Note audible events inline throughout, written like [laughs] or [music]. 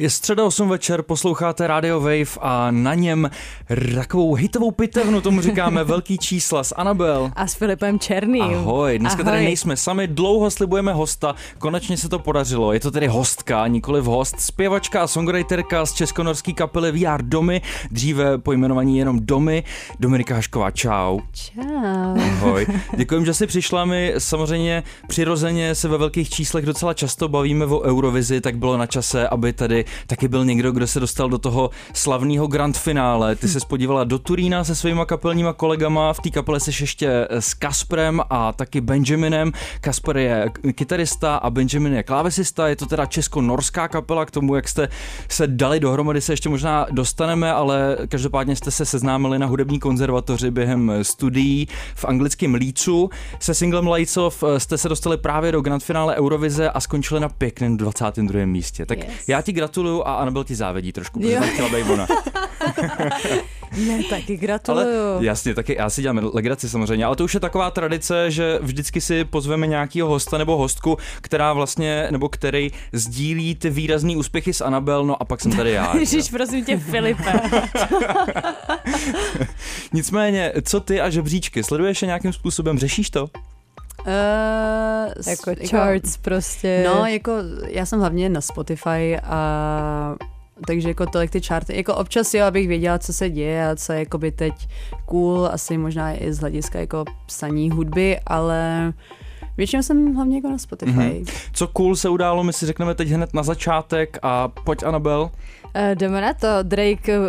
Je středa 8 večer, posloucháte Radio Wave a na něm takovou hitovou pitevnu, tomu říkáme [laughs] velký čísla s Anabel. A s Filipem Černým. Ahoj, dneska Ahoj. tady nejsme sami, dlouho slibujeme hosta, konečně se to podařilo. Je to tedy hostka, nikoli host, zpěvačka a songwriterka z českonorské kapely VR Domy, dříve pojmenovaní jenom Domy, Dominika Hašková, čau. Čau. Ahoj. [laughs] Děkujem, že jsi přišla. My samozřejmě přirozeně se ve velkých číslech docela často bavíme o Eurovizi, tak bylo na čase, aby tady taky byl někdo, kdo se dostal do toho slavného grand finále. Ty se podívala do Turína se svýma kapelníma kolegama, v té kapele seš ještě s Kasprem a taky Benjaminem. Kasper je kytarista a Benjamin je klávesista, je to teda česko-norská kapela, k tomu, jak jste se dali dohromady, se ještě možná dostaneme, ale každopádně jste se seznámili na hudební konzervatoři během studií v anglickém Lícu. Se singlem Lights Off jste se dostali právě do grand finále Eurovize a skončili na pěkném 22. místě. Tak Yes. já ti gratuluju a Anabel ti závidí trošku, protože tam chtěla být ona. [laughs] Ne, taky Ale gratuluju. jasně, taky já si dělám legraci samozřejmě, ale to už je taková tradice, že vždycky si pozveme nějakého hosta nebo hostku, která vlastně, nebo který sdílí ty výrazný úspěchy s Anabel, no a pak jsem tady já. [laughs] Ježíš, prosím tě, Filipe. [laughs] Nicméně, co ty a žebříčky, sleduješ je nějakým způsobem, řešíš to? Uh, jako charts prostě. No, jako já jsem hlavně na Spotify a takže jako tolik ty charty, jako občas jo, abych věděla, co se děje a co je jakoby teď cool, asi možná i z hlediska jako psaní hudby, ale většinou jsem hlavně jako na Spotify. Mhm. Co cool se událo, my si řekneme teď hned na začátek a pojď Anabel. Uh, jdeme na to. Drake uh,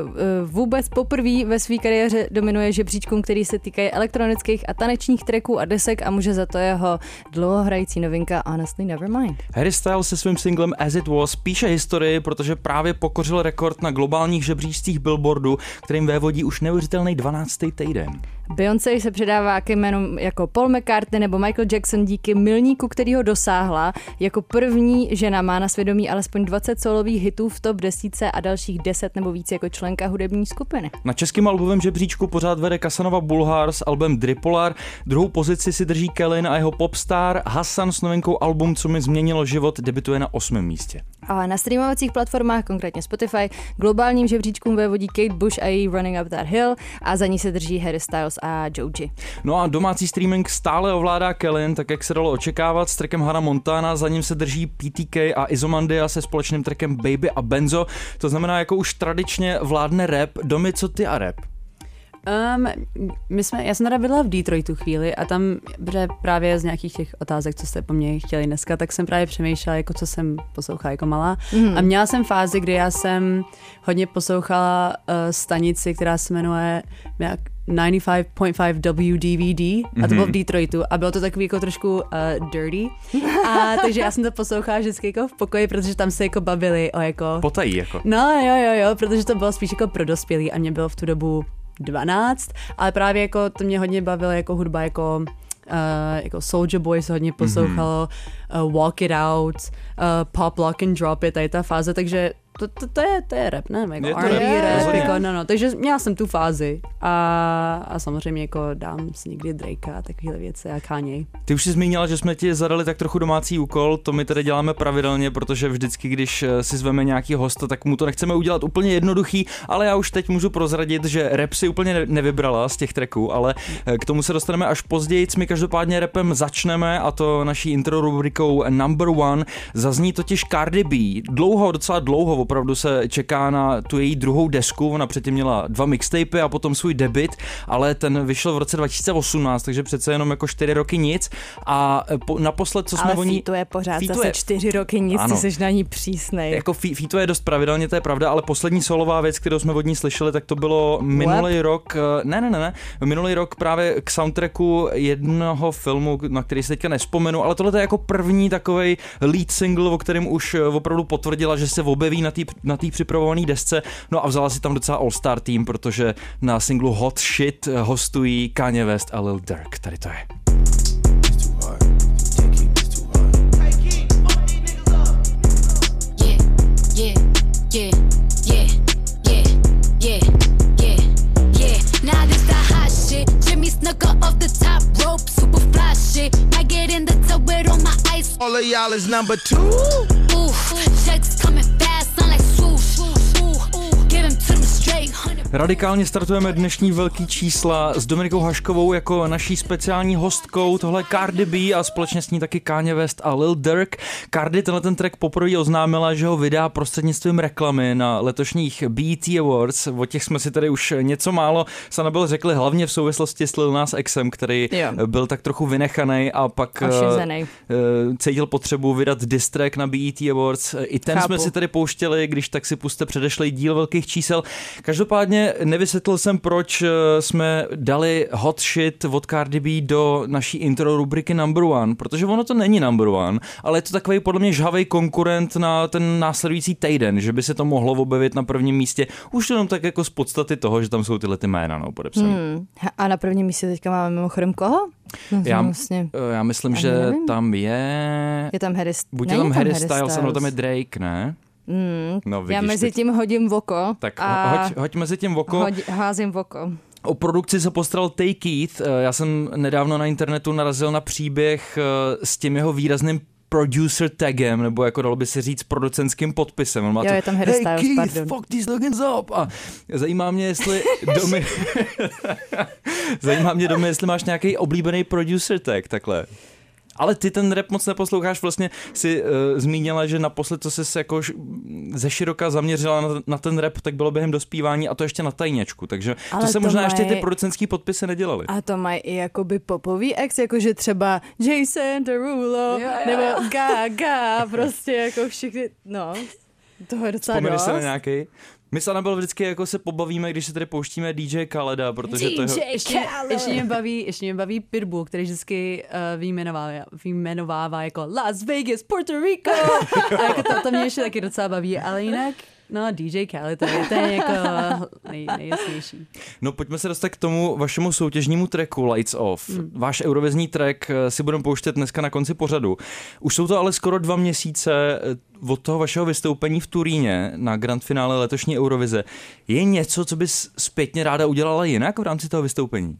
vůbec poprvé ve své kariéře dominuje žebříčkům, který se týkají elektronických a tanečních tracků a desek a může za to jeho dlouhohrající novinka Honestly Nevermind. Harry Styles se svým singlem As It Was píše historii, protože právě pokořil rekord na globálních žebříčcích Billboardu, kterým vévodí už neuvěřitelný 12. týden. Beyoncé se předává ke jménům jako Paul McCartney nebo Michael Jackson díky milníku, který ho dosáhla. Jako první žena má na svědomí alespoň 20 solových hitů v top desíce a dalších 10 nebo více jako členka hudební skupiny. Na českém albovém žebříčku pořád vede Kasanova Bulhar s albem Dripolar, druhou pozici si drží Kellen a jeho popstar, Hassan s novinkou album Co mi změnilo život debituje na osmém místě. A na streamovacích platformách, konkrétně Spotify, globálním žebříčkům vévodí Kate Bush a její Running Up That Hill a za ní se drží Harry Styles a Joji. No a domácí streaming stále ovládá Kellen, tak jak se dalo očekávat, s trackem Hannah Montana, za ním se drží PTK a Izomandia se společným trackem Baby a Benzo. To znamená, jako už tradičně vládne rap. Domy, co ty a rap? Um, my jsme, já jsem teda bydlela v Detroitu chvíli a tam protože právě z nějakých těch otázek, co jste po mně chtěli dneska, tak jsem právě přemýšlela, jako co jsem poslouchala jako malá. Mm. A měla jsem fázi, kdy já jsem hodně poslouchala uh, stanici, která se jmenuje nějak 95.5 WDVD a to bylo v Detroitu a bylo to takový jako trošku uh, dirty a [laughs] takže já jsem to poslouchala vždycky jako v pokoji, protože tam se jako bavili o jako Potají jako. No jo, jo, jo, protože to bylo spíš jako pro dospělí a mě bylo v tu dobu 12, ale právě jako to mě hodně bavilo jako hudba jako Uh, jako Soldier Boy se hodně poslouchalo, mm-hmm. uh, Walk It Out, uh, Pop Lock and Drop It, tady ta fáze, takže to, to, to, je, to je rap, ne? Jako Je to R&B rap, rap, rozhodně. jako, no, no, takže měla jsem tu fázi a, a samozřejmě jako dám si někdy Drakea a takovéhle věci a Kanye. Ty už jsi zmínila, že jsme ti zadali tak trochu domácí úkol, to my tady děláme pravidelně, protože vždycky, když eh, si zveme nějaký hosta, tak mu to nechceme udělat úplně jednoduchý, ale já už teď můžu prozradit, že rap si úplně ne- nevybrala z těch tracků, ale eh, k tomu se dostaneme až později. My každopádně rapem začneme a to naší intro rubrikou Number One. Zazní totiž Cardi B. Dlouho, docela dlouho opravdu se čeká na tu její druhou desku, ona předtím měla dva mixtapy a potom svůj debit, ale ten vyšel v roce 2018, takže přece jenom jako čtyři roky nic a eh, po, naposled, co jsme Ale ní... Fito je pořád Fito zase čtyři roky nic, Ano. ty jsi na ní přísnej. Jako Fi- Fito je dost pravidelně, to je pravda, ale poslední solová věc, kterou jsme od ní slyšeli, tak to bylo minulý rok, eh, ne, ne, ne, ne, minulý rok právě k soundtracku jednoho filmu, na který se teďka nespomenu, ale tohle je jako první takový lead single, o kterém už eh, opravdu potvrdila, že se objeví na na té na tý připravované desce, no a vzala si tam docela all-star tým, protože na singlu Hot Shit hostují Kanye West a Lil Durk. Tady to je. Yeah, super fly shit. I get in the tub with all my ice. All of y'all is number two. Radikálně startujeme dnešní velký čísla s Dominikou Haškovou jako naší speciální hostkou. Tohle Cardi B a společně s ní taky Kanye West a Lil Durk. Cardi tenhle ten track poprvé oznámila, že ho vydá prostřednictvím reklamy na letošních BET Awards. O těch jsme si tady už něco málo Sanabel řekli, hlavně v souvislosti s Lil Nas Xem, který jo. byl tak trochu vynechaný a pak uh, cítil potřebu vydat diss track na BET Awards. I ten Chápu. jsme si tady pouštěli, když tak si puste předešlý díl velkých čísel. Každopádně Nicméně nevysvětlil jsem, proč eh, jsme dali hot shit od Cardi B do naší intro rubriky number one, protože ono to není number one, ale je to takový podle mě žhavý konkurent na ten následující týden, že by se to mohlo objevit na prvním místě, už jenom tak jako z podstaty toho, že tam jsou tyhle ty jména no, podepsané. Hmm. A na prvním místě teďka máme mimochodem koho? No, já, vlastně. Eh, já myslím, Ani že nevím. tam je... Je tam Harry, Buď je tam Harry Styles, ano, tam je Drake, ne? Mm, no, vidíš, já mezi teď... tím hodím oko. Tak a hoď, hoď mezi tím oko. Hoď, házím oko. O produkci se postaral Tay Keith. Eh, já jsem nedávno na internetu narazil na příběh eh, s tím jeho výrazným producer tagem, nebo jako dalo by se říct producentským podpisem. On má jo, to, je tam Harry hey Keith, pardon. fuck these logins up. A zajímá mě, jestli domy... [laughs] [laughs] zajímá mě domy, jestli máš nějaký oblíbený producer tag, takhle. Ale ty ten rap moc neposloucháš, vlastně si uh, zmínila, že naposled, co se jako ze široka zaměřila na, na ten rap, tak bylo během dospívání a to ještě na tajněčku, takže Ale to se to možná maj... ještě ty producentský podpisy nedělali. A to mají i jakoby popový ex, jakože třeba Jason Derulo, yeah, nebo Gaga, prostě jako všichni, no. Toho je docela Vzpomeneš dost. se na nějaký? My s Anabel vždycky jako se pobavíme, když se tady pouštíme DJ Khaleda, protože DJ to je... Ještě, ještě, mě baví, ještě mě baví Pitbull, který vždycky uh, vyjmenovává, vyjmenovává jako Las Vegas, Puerto Rico. [laughs] A jako to, to mě ještě taky docela baví, ale jinak No, DJ Khaled, to je, je jako nej, nejjasnější. No, pojďme se dostat k tomu vašemu soutěžnímu tracku Lights Off. Hmm. Váš eurovizní track eh, si budeme pouštět dneska na konci pořadu. Už jsou to ale skoro dva měsíce eh, od toho vašeho vystoupení v Turíně na grand finále letošní Eurovize. Je něco, co bys zpětně ráda udělala jinak v rámci toho vystoupení?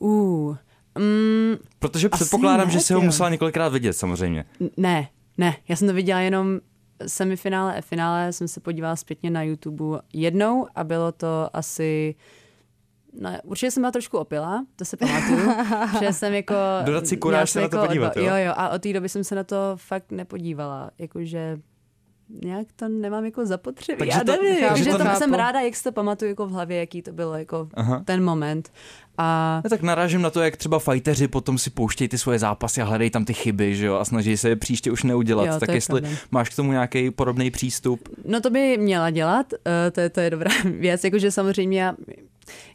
Uh, um, Protože předpokládám, ne, že si ho musela několikrát vidět samozřejmě. Ne, ne, já jsem to viděla jenom semifinále a finále jsem se podívala zpětně na YouTube jednou a bylo to asi No, určitě jsem byla trošku opila, to se pamatuju, [laughs] že jsem jako... Dodat si kuráž se jako, na to podívat, jo? Jo, jo, a od té doby jsem se na to fakt nepodívala, jakože nějak to nemám jako zapotřebí. Takže Já nevím, to, že to, to jsem ráda, jak si to pamatuju jako v hlavě, jaký to bylo jako Aha. ten moment. A... No, tak narážím na to, jak třeba fajteři potom si pouštějí ty svoje zápasy a hledají tam ty chyby, že jo, a snaží se je příště už neudělat. Jo, tak je jestli problém. máš k tomu nějaký podobný přístup. No to by měla dělat, uh, to, je, to je dobrá [laughs] věc, jakože samozřejmě já,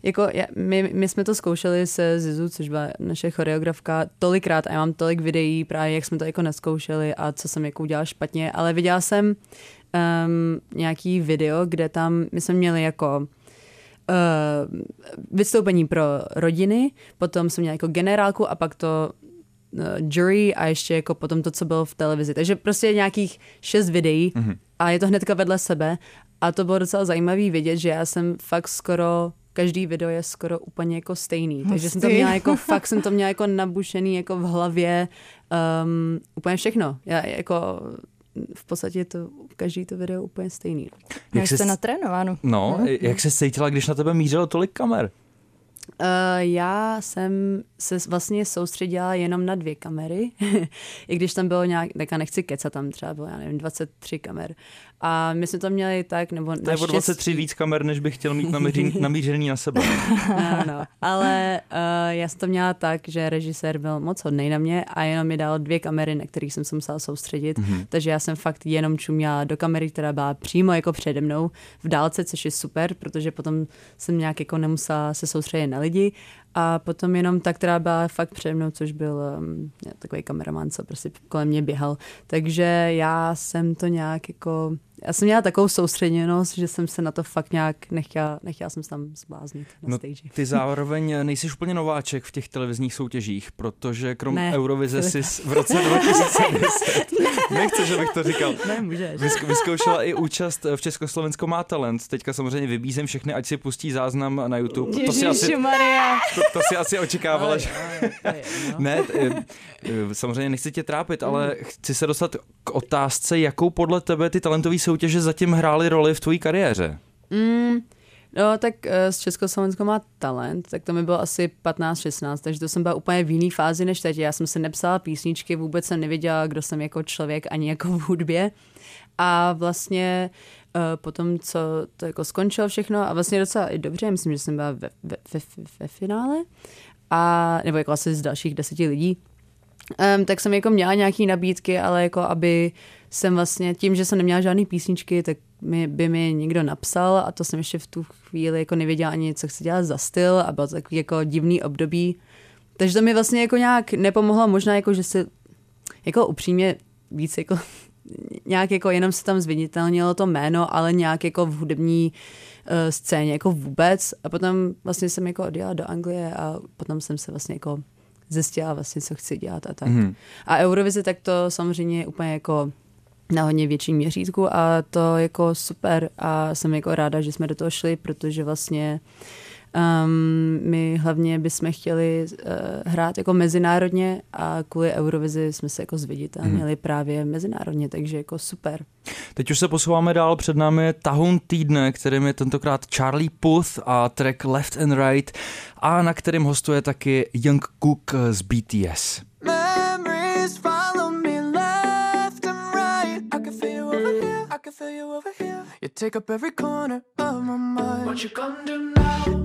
jako já, my, my jsme to zkoušeli se Zizu, což byla naše choreografka, tolikrát a já mám tolik videí právě, jak jsme to jako neskoušeli a co jsem jako udělala špatně, ale viděla jsem um, nějaký video, kde tam, my jsme měli jako uh, vystoupení pro rodiny, potom jsem měla jako generálku a pak to uh, jury a ještě jako potom to, co bylo v televizi. Takže prostě nějakých šest videí mm-hmm. a je to hnedka vedle sebe a to bylo docela zajímavý vidět, že já jsem fakt skoro každý video je skoro úplně jako stejný. Hustý. Takže jsem to měla jako, [laughs] fakt jsem to měla jako nabušený jako v hlavě um, úplně všechno. Já jako v podstatě je to každý to video úplně stejný. Jak jste natrénováno. No, no, jak se cítila, když na tebe mířilo tolik kamer? Uh, já jsem se vlastně soustředila jenom na dvě kamery, [laughs] i když tam bylo nějak, tak já nechci kecat, tam třeba bylo, já nevím, 23 kamer. A my jsme to měli tak, nebo To je o 23 víc kamer, než bych chtěl mít namířený, [laughs] namířený na sebe. [laughs] no, no. Ale uh, já jsem to měla tak, že režisér byl moc hodný na mě a jenom mi dal dvě kamery, na kterých jsem se musela soustředit. Mm-hmm. Takže já jsem fakt jenom čuměla do kamery, která byla přímo jako přede mnou v dálce, což je super, protože potom jsem nějak jako nemusela se soustředit na lidi A potom jenom ta, která byla fakt přede mnou, což byl um, takový kameraman, co prostě kolem mě běhal. Takže já jsem to nějak jako já jsem měla takovou soustředěnost, že jsem se na to fakt nějak nechtěla, nechtěla jsem se tam zbláznit na no, stage. Ty zároveň nejsi úplně nováček v těch televizních soutěžích, protože krom ne, Eurovize si v roce 2010, [laughs] nechce, že bych to říkal, ne, můžeš. vyzkoušela i účast v Československo má talent. Teďka samozřejmě vybízím všechny, ať si pustí záznam na YouTube. to si asi, to, to si asi očekávala, že... No. ne, samozřejmě nechci tě trápit, ale chci se dostat k otázce, jakou podle tebe ty talentové soutěže zatím hrály roli v tvojí kariéře? Mm, no, tak uh, z Československo má talent, tak to mi bylo asi 15-16, takže to jsem byla úplně v jiný fázi než teď. Já jsem se nepsala písničky, vůbec jsem nevěděla, kdo jsem jako člověk, ani jako v hudbě. A vlastně potom, co to jako skončilo všechno, a vlastně docela i dobře, myslím, že jsem byla ve, ve, ve, ve finále, a, nebo jako asi z dalších deseti lidí, um, tak jsem jako měla nějaké nabídky, ale jako aby jsem vlastně tím, že jsem neměla žádný písničky, tak mi, by mi někdo napsal a to jsem ještě v tu chvíli jako nevěděla ani, co chci dělat za styl a bylo to takový jako divný období. Takže to mi vlastně jako nějak nepomohlo, možná jako, že se jako upřímně víc jako nějak jako jenom se tam zviditelnilo to jméno, ale nějak jako v hudební uh, scéně jako vůbec a potom vlastně jsem jako odjela do Anglie a potom jsem se vlastně jako zjistila vlastně, co chci dělat a tak. Mm. A Eurovize tak to samozřejmě je úplně jako na hodně větší měřítku a to jako super a jsem jako ráda, že jsme do toho šli, protože vlastně um, my hlavně bychom chtěli uh, hrát jako mezinárodně a kvůli Eurovizi jsme se jako zviditelnili hmm. právě mezinárodně, takže jako super. Teď už se posouváme dál, před námi je tahun týdne, kterým je tentokrát Charlie Puth a track Left and Right a na kterým hostuje taky Young Cook z BTS. Memories follow me left and right I can feel you over here, I can feel you over here You take up every corner of my mind What you gonna do now?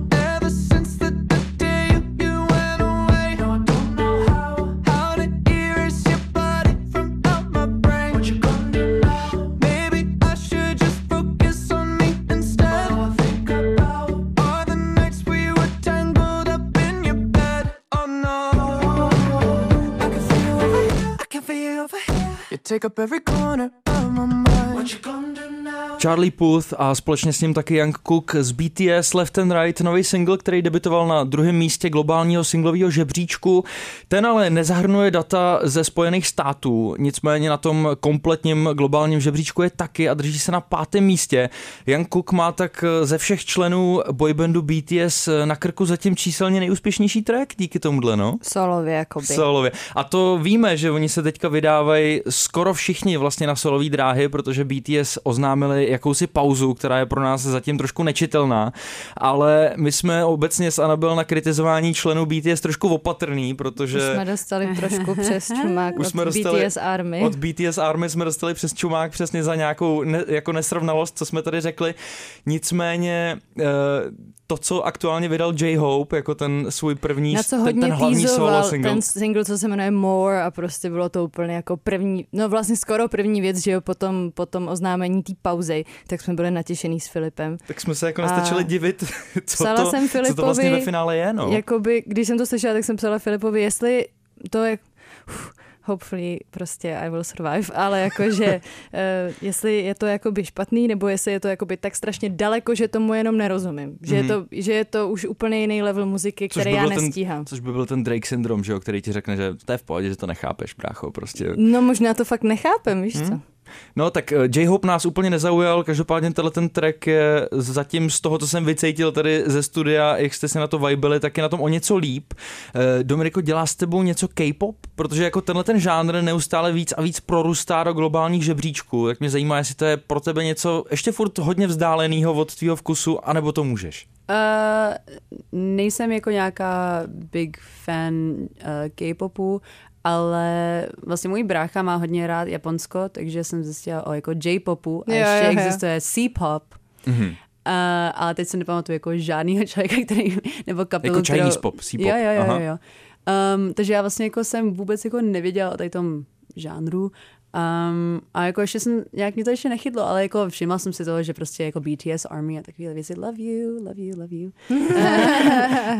Take up every corner Charlie Puth a společně s ním taky Young Cook z BTS Left and Right, nový single, který debitoval na druhém místě globálního singlového žebříčku. Ten ale nezahrnuje data ze Spojených států, nicméně na tom kompletním globálním žebříčku je taky a drží se na pátém místě. Young Cook má tak ze všech členů boybandu BTS na krku zatím číselně nejúspěšnější track díky tomuhle, no? Solově, jakoby. Solově. A to víme, že oni se teďka vydávají skoro všichni vlastně na solový dráhy, protože BTS oznámili jakousi pauzu, která je pro nás zatím trošku nečitelná, ale my jsme obecně s Anabel na kritizování členů BTS trošku opatrný, protože... Už jsme dostali trošku přes [laughs] čumák Už jsme od dostali, BTS Army. Od BTS Army jsme dostali přes čumák přesně za nějakou ne, jako nesrovnalost, co jsme tady řekli. Nicméně eh, to, co aktuálně vydal J-Hope, jako ten svůj první, Na co hodně ten, ten hlavní solo single. ten single, co se jmenuje More a prostě bylo to úplně jako první, no vlastně skoro první věc, že jo, potom, potom oznámení té tak jsme byli natěšený s Filipem. Tak jsme se jako nestačili divit, [laughs] co to, jsem Filipovi, co to vlastně ve finále je, no. Jakoby, když jsem to slyšela, tak jsem psala Filipovi, jestli to je... Uf, hopefully prostě I will survive, [laughs] ale jakože uh, [laughs] jestli je to jakoby špatný, nebo jestli je to jakoby tak strašně daleko, že tomu jenom nerozumím. Že, mm-hmm. je, mhm. to, že je to už úplně jiný level muziky, což který by já nestíhám. Ten, což by byl ten Drake syndrom, že jo, který ti řekne, že to je v pohodě, že to nechápeš, brácho, prostě. No možná to fakt nechápem, víš hmm? co? No tak eh, J-Hope nás úplně nezaujal, každopádně tenhle ten track je zatím z toho, co jsem vycítil tady ze studia, jak jste si na to vibili, tak je na tom o něco líp. Eh, Dominiko, dělá s tebou něco K-pop? Protože jako tenhle ten žánr neustále víc a víc prorůstá do globálních žebříčků, tak mě zajímá, jestli to je pro tebe něco ještě furt hodně vzdáleného od tvýho vkusu, anebo to můžeš. Uh, nejsem jako nějaká big fan uh, K-popu, ale vlastně můj brácha má hodně rád Japonsko, takže jsem zjistila o jako J-popu a jo, ještě jo, existuje C-pop. Mm-hmm. Uh, ale teď se nepamatuju jako žádného člověka, který, nebo kapelu, Jako Chinese kterou... pop, C-pop. Jo, jo, jo, jo. Um, takže já vlastně jako jsem vůbec jako nevěděla o tady tom žánru Um, a jako ještě jsem, nějak mě to ještě nechytlo, ale jako všimla jsem si toho, že prostě jako BTS Army a takové věci, love you, love you, love you. [laughs]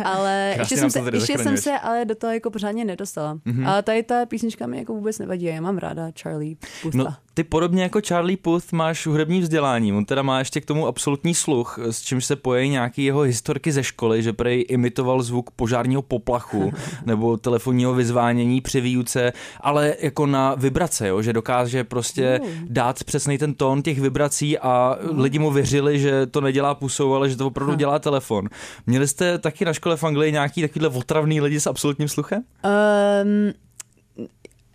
ale ještě, jsem, se, ještě jsem se ale do toho jako pořádně nedostala. Mm-hmm. A tady ta písnička mi jako vůbec nevadí, já mám ráda Charlie Puth. No, ty podobně jako Charlie Puth máš hudební vzdělání, on teda má ještě k tomu absolutní sluch, s čímž se pojí nějaký jeho historky ze školy, že prej imitoval zvuk požárního poplachu [laughs] nebo telefonního vyzvánění při výuce, ale jako na vibrace, jo, že dokáže prostě dát přesný ten tón těch vibrací a lidi mu věřili, že to nedělá pusou, ale že to opravdu dělá telefon. Měli jste taky na škole v Anglii nějaký takovýhle otravný lidi s absolutním sluchem? Um,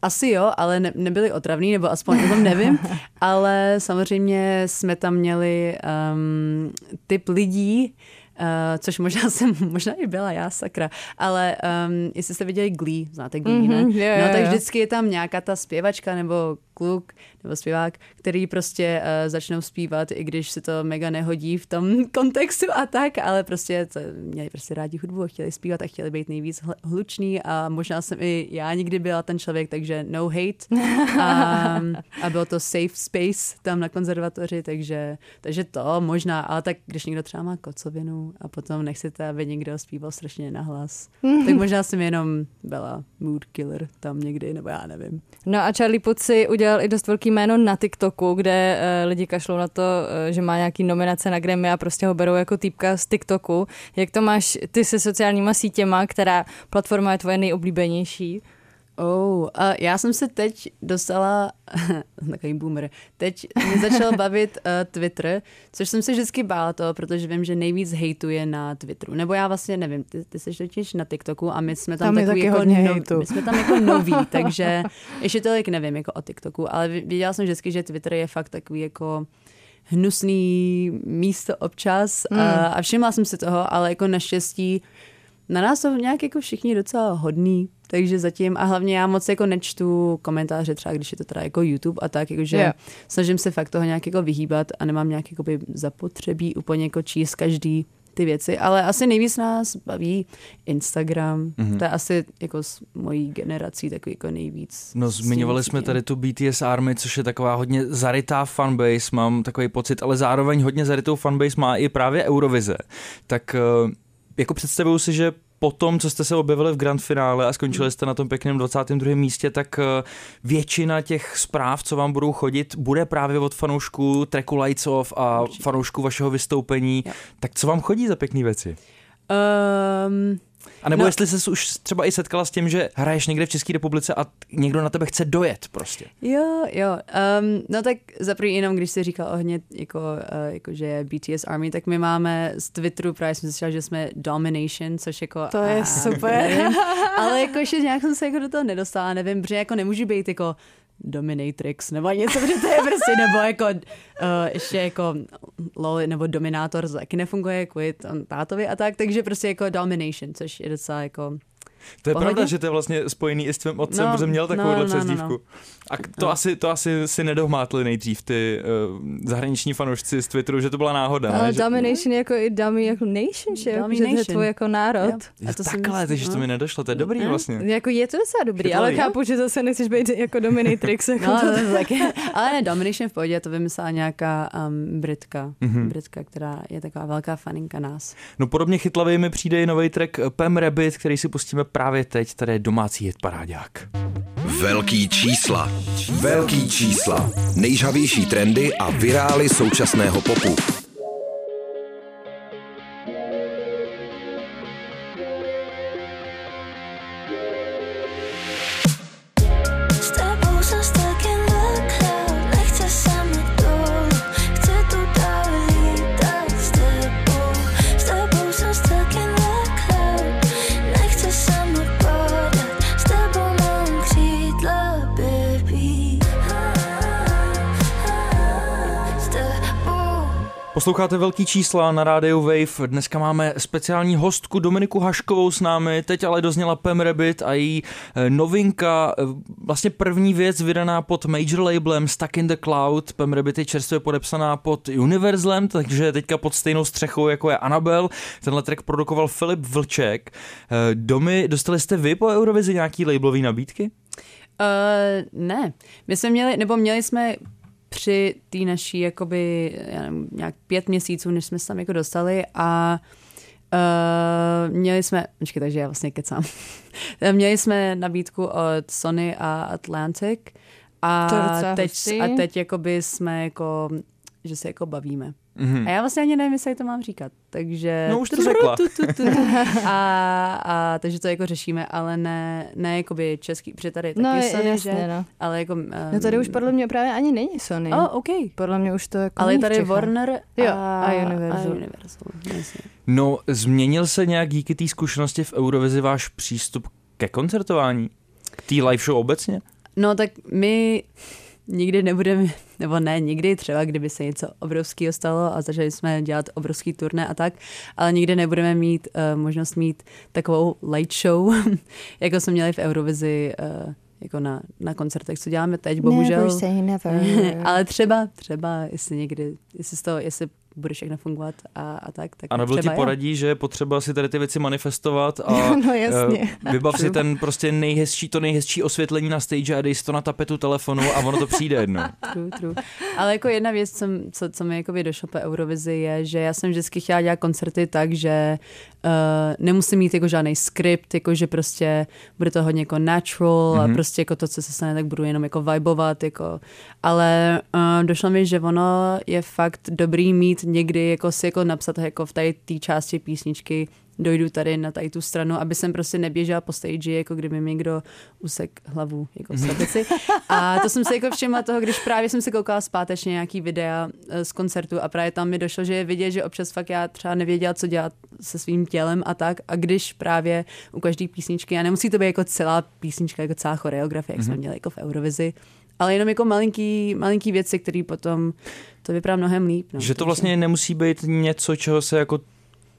asi jo, ale ne, nebyli otravní, nebo aspoň o tom nevím, [laughs] ale samozřejmě jsme tam měli um, typ lidí, Uh, což možná [laughs] jsem, možná i byla já, sakra, ale um, jestli jste viděli Glee, znáte Glee, mm-hmm, ne? Yeah, no tak vždycky je tam nějaká ta zpěvačka nebo kluk nebo zpěvák, který prostě uh, začnou zpívat, i když se to mega nehodí v tom [laughs] kontextu a tak, ale prostě to, měli prostě rádi hudbu a chtěli zpívat a chtěli být nejvíc hluční a možná jsem i já nikdy byla ten člověk, takže no hate. [laughs] A, a bylo to safe space tam na konzervatoři, takže, takže to možná, ale tak když někdo třeba má kocovinu a potom nechcete, aby někdo zpíval strašně nahlas, tak [laughs] možná jsem jenom byla mood killer tam někdy, nebo já nevím. No a Charlie Puth si udělal i dost velký jméno na TikToku, kde uh, lidi kašlou na to, uh, že má nějaký nominace na Grammy a prostě ho berou jako týpka z TikToku. Jak to máš ty se sociálníma sítěma, která platforma je tvoje nejoblíbenější? Oh, uh, já jsem se teď dostala, [laughs] takový boomer, teď mě začal [laughs] bavit uh, Twitter, což jsem se vždycky bála toho, protože vím, že nejvíc hejtuje na Twitteru. Nebo já vlastně nevím, ty, ty jsi totiž na TikToku a my jsme tam, tam takový jako no, my jsme tam jako noví, [laughs] takže ještě tolik nevím jako o TikToku, ale věděla jsem vždycky, že Twitter je fakt takový jako hnusný místo občas mm. a, a všimla jsem si toho, ale jako naštěstí na nás jsou nějak jako všichni docela hodný, takže zatím, a hlavně já moc jako nečtu komentáře třeba, když je to teda jako YouTube a tak, jakože yeah. snažím se fakt toho nějak jako vyhýbat a nemám nějak jako zapotřebí úplně jako číst každý ty věci, ale asi nejvíc nás baví Instagram, mm-hmm. to je asi jako s mojí generací takový jako nejvíc. No zmiňovali jsme tady tu BTS Army, což je taková hodně zarytá fanbase, mám takový pocit, ale zároveň hodně zarytou fanbase má i právě Eurovize. Tak eh, jako představuju si, že po tom, co jste se objevili v grand finále a skončili jste na tom pěkném 22. místě, tak eh, většina těch zpráv, co vám budou chodit, bude právě od fanoušků tracku Lights Off a fanoušků vašeho vystoupení. Jo. Tak co vám chodí za pěkné věci? Um, a nebo no, jestli jsi už třeba i setkala s tím, že hraješ někde v České republice a někdo na tebe chce dojet prostě. Jo, jo. Um, no tak za první jenom, když jsi říkal ohně, jako, uh, jako, že je BTS Army, tak my máme z Twitteru právě jsem si že jsme Domination, což jako... To je uh, super. [laughs] Nevím, ale jako ještě nějak jsem se jako do toho nedostala, nevím, protože jako nemůžu být jako Dominatrix nebo něco, protože to je prostě, nebo jako uh, ještě jako LOL nebo Dominátor taky nefunguje kvůli tátovi a tak, takže prostě jako Domination, což je docela jako to je Pohodě? pravda, že to je vlastně spojený i s tvým otcem, no, protože měl takovouhle no, no, přezdívku. No, no. A to, no. asi, to asi si nedohmátli nejdřív ty uh, zahraniční fanoušci z Twitteru, že to byla náhoda. Ale ne? Domination že... jako i dummy jako nation, že, že to je tvůj jako národ. Jo. A to takhle, takže to mi nedošlo, to je dobrý no. vlastně. Jako je to docela dobrý, ale chápu, že zase nechceš být jako Dominatrix. [laughs] Jako no, to, to taky. ale ne, Domination v pohodě, to vymyslela nějaká um, Britka, mm-hmm. Britka, která je taková velká faninka nás. No podobně chytlavý mi přijde i nový track Pam Rabbit, který si pustíme právě teď, tady je domácí hit parádák. Velký čísla. Velký čísla. Nejžavější trendy a virály současného popu. Posloucháte velký čísla na rádiu Wave. Dneska máme speciální hostku Dominiku Haškovou s námi. Teď ale dozněla Pam Rabbit a její eh, novinka, eh, vlastně první věc vydaná pod major labelem Stuck in the Cloud. Pam Rabbit je čerstvě podepsaná pod Universlem, takže teďka pod stejnou střechou jako je Annabel. Tenhle track produkoval Filip Vlček. Eh, Domy, dostali jste vy po Eurovizi nějaký labelový nabídky? Uh, ne. My jsme měli, nebo měli jsme při té naší, jakoby, já nevím, nějak pět měsíců, než jsme se tam jako dostali a Uh, měli jsme, počkej, takže já vlastně kecám. [laughs] měli jsme nabídku od Sony a Atlantic a teď, a teď jakoby jsme jako, že se jako bavíme. Mm-hmm. A já vlastně ani nevím, jestli to mám říkat. Takže... No už to řekla. A, a, takže to jako řešíme, ale ne, ne jakoby český, protože tady je taky no, Sony, jasně, že? No. Ale jako... Um, no tady už podle mě právě ani není Sony. Oh, OK. Podle mě už to jako Ale tady Warner a, jo, a Universal. A Universal jasně. No, změnil se nějak díky té zkušenosti v Eurovizi váš přístup ke koncertování? K té live show obecně? No tak my nikdy nebudeme, nebo ne nikdy, třeba kdyby se něco obrovského stalo a začali jsme dělat obrovský turné a tak, ale nikdy nebudeme mít uh, možnost mít takovou light show, [laughs] jako jsme měli v Eurovizi uh, jako na, na koncertech, co děláme teď, bohužel. Never say never. [laughs] ale třeba, třeba, jestli někdy, jestli, to, jestli bude všechno fungovat a, a tak. tak a nebo ti poradí, jo. že je potřeba si tady ty věci manifestovat a [laughs] no, jasně. Uh, vybav si ten prostě nejhezčí, to nejhezčí osvětlení na stage a dej si to na tapetu telefonu a ono to přijde jedno. [laughs] true, true. Ale jako jedna věc, co, co, co mi jakoby došlo po Eurovizi je, že já jsem vždycky chtěla dělat koncerty tak, že uh, nemusím mít jako žádný skript, jako že prostě bude to hodně jako natural mm-hmm. a mhm. prostě jako to, co se stane, tak budu jenom jako vibovat, jako. ale uh, došlo mi, že ono je fakt dobrý mít někdy jako si jako napsat jako v té části písničky dojdu tady na tady tu stranu, aby jsem prostě neběžela po stage, jako kdyby mi někdo usek hlavu jako v slepici. A to jsem se jako všimla toho, když právě jsem si koukala zpátečně nějaký videa eh, z koncertu a právě tam mi došlo, že je vidět, že občas fakt já třeba nevěděla, co dělat se svým tělem a tak. A když právě u každé písničky, a nemusí to být jako celá písnička, jako celá choreografie, jak mm-hmm. jsme mhm. měli jako v Eurovizi, ale jenom jako malinký, malinký věci, které potom to vypadá mnohem líp. No, že to vlastně nemusí být něco, čeho se jako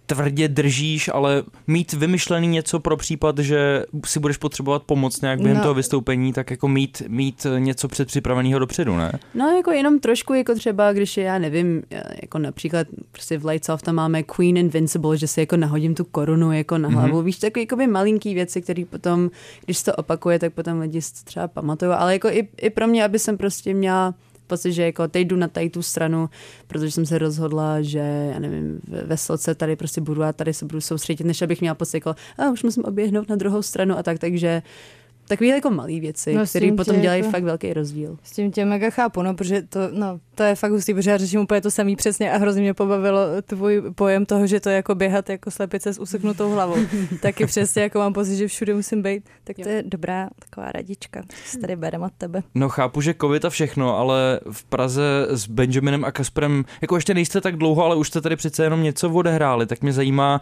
tvrdě držíš, ale mít vymyšlený něco pro případ, že si budeš potřebovat pomoc nějak během no. toho vystoupení, tak jako mít, mít něco předpřipraveného dopředu, ne? No jako jenom trošku jako třeba, když je, já nevím, jako například prostě v Lights Off tam máme Queen Invincible, že si jako nahodím tu korunu jako na hlavu, mm-hmm. víš, takové jako malinký věci, které potom, když se to opakuje, tak potom lidi třeba pamatují, ale jako i, i pro mě, aby jsem prostě měla pocit, že jako teď jdu na tady tu stranu, protože jsem se rozhodla, že já nevím, ve sloce tady prostě budu a tady se budu soustředit, než abych měla pocit jako, a už musím oběhnout na druhou stranu a tak, takže takové jako malé věci, no, které potom dělají jako, fakt velký rozdíl. S tím tě mega chápu, no, protože to, no, to je fakt hustý, protože já řeším úplně to samý přesně a hrozně mě pobavilo tvůj pojem toho, že to je jako běhat jako slepice s useknutou hlavou. [laughs] Taky přesně jako mám pocit, že všude musím být. Tak to jo. je dobrá taková radička, co tady bereme od tebe. No chápu, že covid a všechno, ale v Praze s Benjaminem a Kasprem, jako ještě nejste tak dlouho, ale už jste tady přece jenom něco odehráli, tak mě zajímá,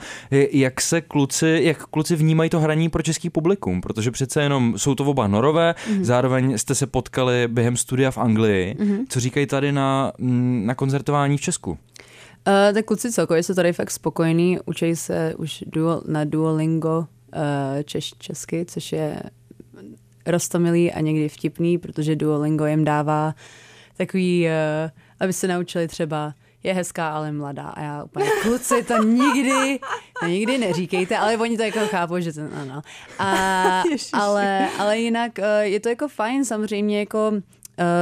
jak se kluci, jak kluci vnímají to hraní pro český publikum, protože přece jenom jsou to oba norové, mm-hmm. zároveň jste se potkali během studia v Anglii. Mm-hmm. Co říkají tady na, mm, na koncertování v Česku? Uh, tak kluci celkově jsou tady fakt spokojení, učí se už duo, na Duolingo uh, češ, česky, což je rostomilý a někdy vtipný, protože Duolingo jim dává takový, uh, aby se naučili třeba je hezká, ale mladá. A já úplně, kluci, to nikdy, to nikdy neříkejte, ale oni to jako chápou, že to, ano. A, [laughs] ale, ale jinak je to jako fajn, samozřejmě jako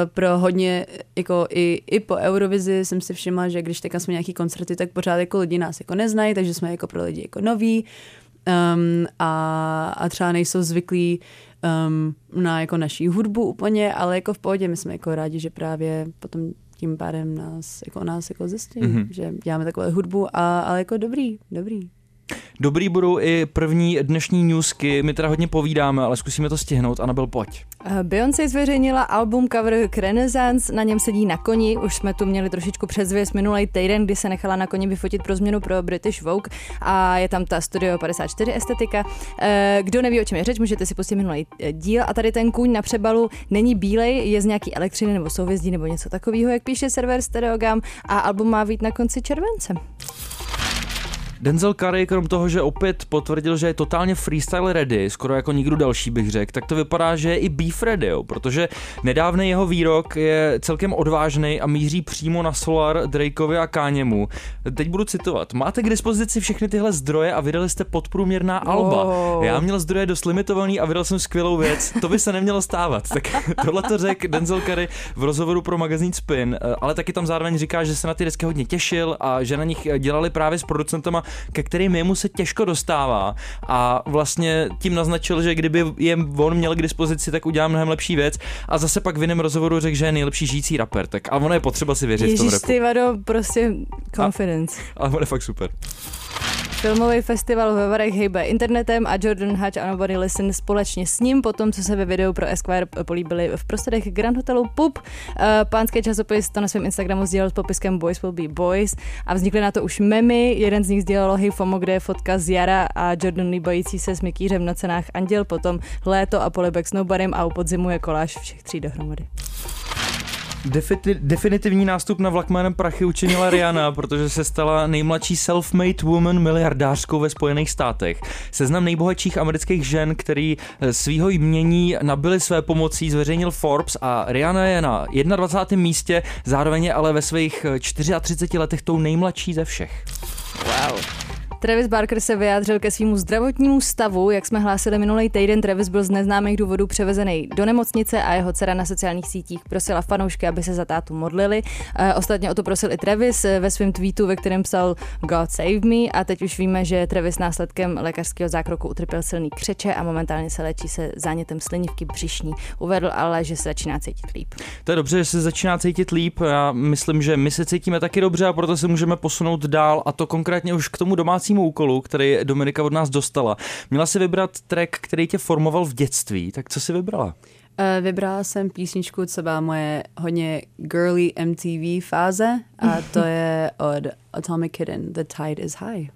pro hodně, jako i, i po Eurovizi jsem si všimla, že když teďka jsme nějaký koncerty, tak pořád jako lidi nás jako neznají, takže jsme jako pro lidi jako noví um, a, a třeba nejsou zvyklí um, na jako naší hudbu úplně, ale jako v pohodě my jsme jako rádi, že právě potom tím pádem nás, jako nás jako zjistí, mm-hmm. že děláme takové hudbu, a, ale jako dobrý, dobrý. Dobrý budou i první dnešní newsky, my teda hodně povídáme, ale zkusíme to stihnout. Anabel, pojď. Eh, Beyoncé zveřejnila album cover k Renaissance, na něm sedí na koni, už jsme tu měli trošičku předzvěst minulý týden, kdy se nechala na koni vyfotit pro změnu pro British Vogue a je tam ta Studio 54 estetika. Eh, kdo neví, o čem je řeč, můžete si pustit minulý eh, díl a tady ten kůň na přebalu není bílej, je z nějaký elektřiny nebo souvězdí nebo něco takového, jak píše server Stereogam a album má být na konci července. Denzel Curry, krom toho, že opět potvrdil, že je totálně freestyle ready, skoro jako nikdo další bych řekl, tak to vypadá, že je i beef ready, jo, protože nedávný jeho výrok je celkem odvážný a míří přímo na Solar, Drakeovi a Káněmu. Teď budu citovat. Máte k dispozici všechny tyhle zdroje a vydali jste podprůměrná alba. Oh. Já měl zdroje dost limitovaný a vydal jsem skvělou věc. To by se nemělo stávat. Tak [laughs] tohle to řekl Denzel Curry v rozhovoru pro magazín Spin, ale taky tam zároveň říká, že se na ty desky hodně těšil a že na nich dělali právě s producentama, ke kterým jemu se těžko dostává. A vlastně tím naznačil, že kdyby je on měl k dispozici, tak udělá mnohem lepší věc. A zase pak v jiném rozhovoru řekl, že je nejlepší žijící rapper. Tak a ono je potřeba si věřit v tom Ježíš, rapu. ty vado, prostě confidence. Ale on je fakt super. Filmový festival ve Varech hejbe internetem a Jordan Hatch a Nobody Listen společně s ním, potom co se ve videu pro Esquire políbili v prostorech Grand Hotelu Pup. Eh, Pánský časopis to na svém Instagramu sdílel s popiskem Boys will be boys a vznikly na to už memy. Jeden z nich sdílel Hey Fomo, kde je fotka z Jara a Jordan líbající se s Mikýřem na cenách Anděl, potom léto a polibek s Nobarem a u podzimu je koláž všech tří dohromady. Defiti- definitivní nástup na vlak jménem prachy učinila Rihanna, protože se stala nejmladší self-made woman miliardářskou ve Spojených státech. Seznam nejbohatších amerických žen, který eh, svýho jmění nabili své pomocí, zveřejnil Forbes a Rihanna je na 21. místě, zároveň ale ve svých eh, 34 letech tou nejmladší ze všech. Wow. Travis Barker se vyjádřil ke svýmu zdravotnímu stavu. Jak jsme hlásili minulý týden, Travis byl z neznámých důvodů převezený do nemocnice a jeho dcera na sociálních sítích prosila fanoušky, aby se za tátu modlili. E, ostatně o to prosil i Travis eh, ve svém tweetu, ve kterém psal God save me a teď už víme, že Travis následkem lékařského zákroku utrpěl silný křeče a momentálně se léčí se zánětem slinivky břišní. Uvedl ale, že se začíná cítit líp. To je dobře, že se začíná cítit líp. Já myslím, že my se cítíme taky dobře a proto se můžeme posunout dál a to konkrétně už k tomu domácímu úkolu, který Dominika od nás dostala. Měla si vybrat track, který tě formoval v dětství, tak co si vybrala? Eh, Vybrala jsem písničku, co byla moje hodně girly MTV fáze a to je od Atomic Kitten, The Tide is High.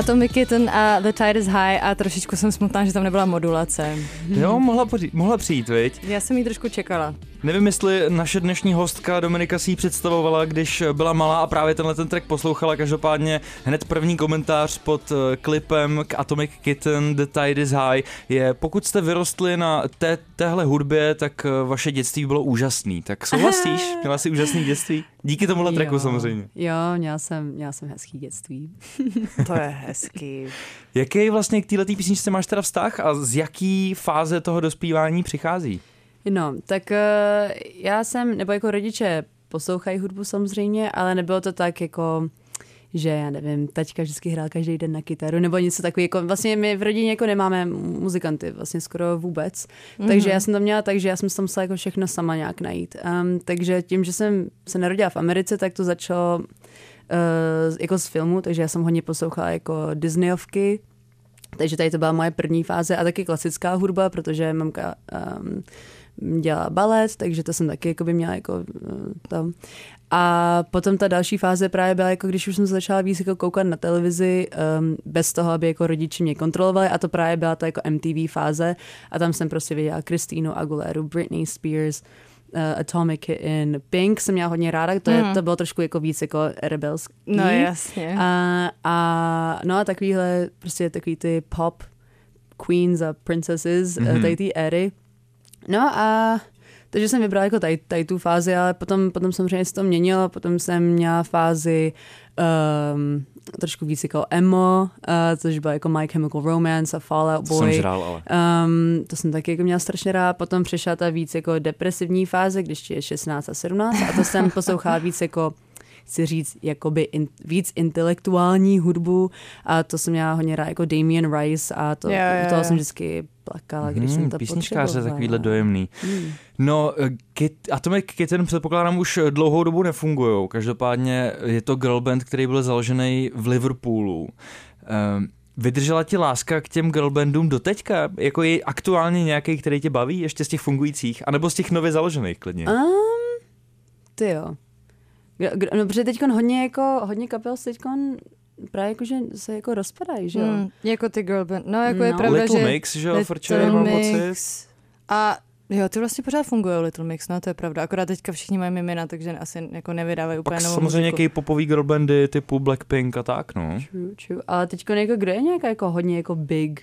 Atomic Kitten a The Tide is High a trošičku jsem smutná, že tam nebyla modulace. Jo, mohla, poři- mohla přijít, viď? Já jsem ji trošku čekala. Nevím, jestli naše dnešní hostka Dominika si ji představovala, když byla malá a právě tenhle ten track poslouchala. Každopádně hned první komentář pod eh, klipem k Atomic Kitten The Tide is High je, pokud jste vyrostli na té, téhle hudbě, tak eh, vaše dětství bylo úžasný. Tak souhlasíš? [laughs] Měla jsi úžasný dětství? Díky tomuhle tracku Jo. samozřejmě. Jo, měla jsem, měla jsem hezký dětství. [laughs] To je hezký. Jaký vlastně k této písničce máš teda vztah a z jaký fáze toho dospívání přichází? No, tak uh, já jsem, nebo jako rodiče poslouchají hudbu samozřejmě, ale nebylo to tak jako že já nevím, taťka vždycky hrál každý den na kytaru nebo něco takového. Jako, vlastně my v rodině jako nemáme muzikanty, vlastně skoro vůbec. Mm-hmm. Takže já jsem to měla tak, že já jsem tam musela jako všechno sama nějak najít. Um, takže tím, že jsem se narodila v Americe, tak to začalo uh, jako z filmu, takže já jsem hodně poslouchala jako Disneyovky, takže tady to byla moje první fáze a taky klasická hudba, protože mamka um, dělá balet, takže to jsem taky jako by měla jako uh, tam. A potom ta další fáze právě byla, jako když už jsem se začala víc jako koukat na televizi, um, bez toho, aby jako rodiči mě kontrolovali a to právě byla ta jako MTV fáze a tam jsem prostě viděla Kristýnu Aguileru, Britney Spears, uh, Atomic Kitten, Pink jsem měla hodně ráda, to, je, Mhm. to bylo trošku jako víc jako rebelský. No jasně. A, a no a takovýhle prostě takový ty pop queens a princesses Mhm. mm-hmm. tady té éry. No a takže jsem vybrala jako tady, tady tu fázi, ale potom, potom samozřejmě se to měnilo, potom jsem měla fázi um, trošku víc jako emo, uh, což byla jako My Chemical Romance a Fall Out To jsem Boy. žrál, ale. Um, to jsem taky jako měla strašně rád. Potom přišla ta víc jako depresivní fáze, když je 16 a 17 a to jsem poslouchala víc jako chci říct, jakoby in, víc intelektuální hudbu a to jsem měla hodně rád jako Damien Rice a to, Jo, jo, toho jo. jsem vždycky plakala, když jsem Hmm, to písničkáře takovýhle dojemný. Hmm. No, eh, Kit, Atomic Kitten předpokládám už dlouhou dobu nefungují. Každopádně je to girl band, který byl založený v Liverpoolu. Ehm, Vydržela ti láska k těm girlbandům doteďka? Jako je aktuálně nějaký, který tě baví ještě z těch fungujících? A nebo z těch nově založených klidně? Um, ty jo. No, protože teď hodně, jako, hodně kapel se teď právě jako, že se jako rozpadají, že jo? Mm, jako ty girl band. No, jako je No. pravda, Little že... Mix, že jo, Little frčeli, mám pocit. Mix. A jo, ty vlastně pořád fungují Little Mix, no to je pravda. Akorát teďka všichni mají mimina, takže asi jako nevydávají úplně Pak novou samozřejmě muziku. K-popový girlbandy typu Blackpink a tak, no. True, true. Ale teď jako, kdo je nějaká jako hodně jako big?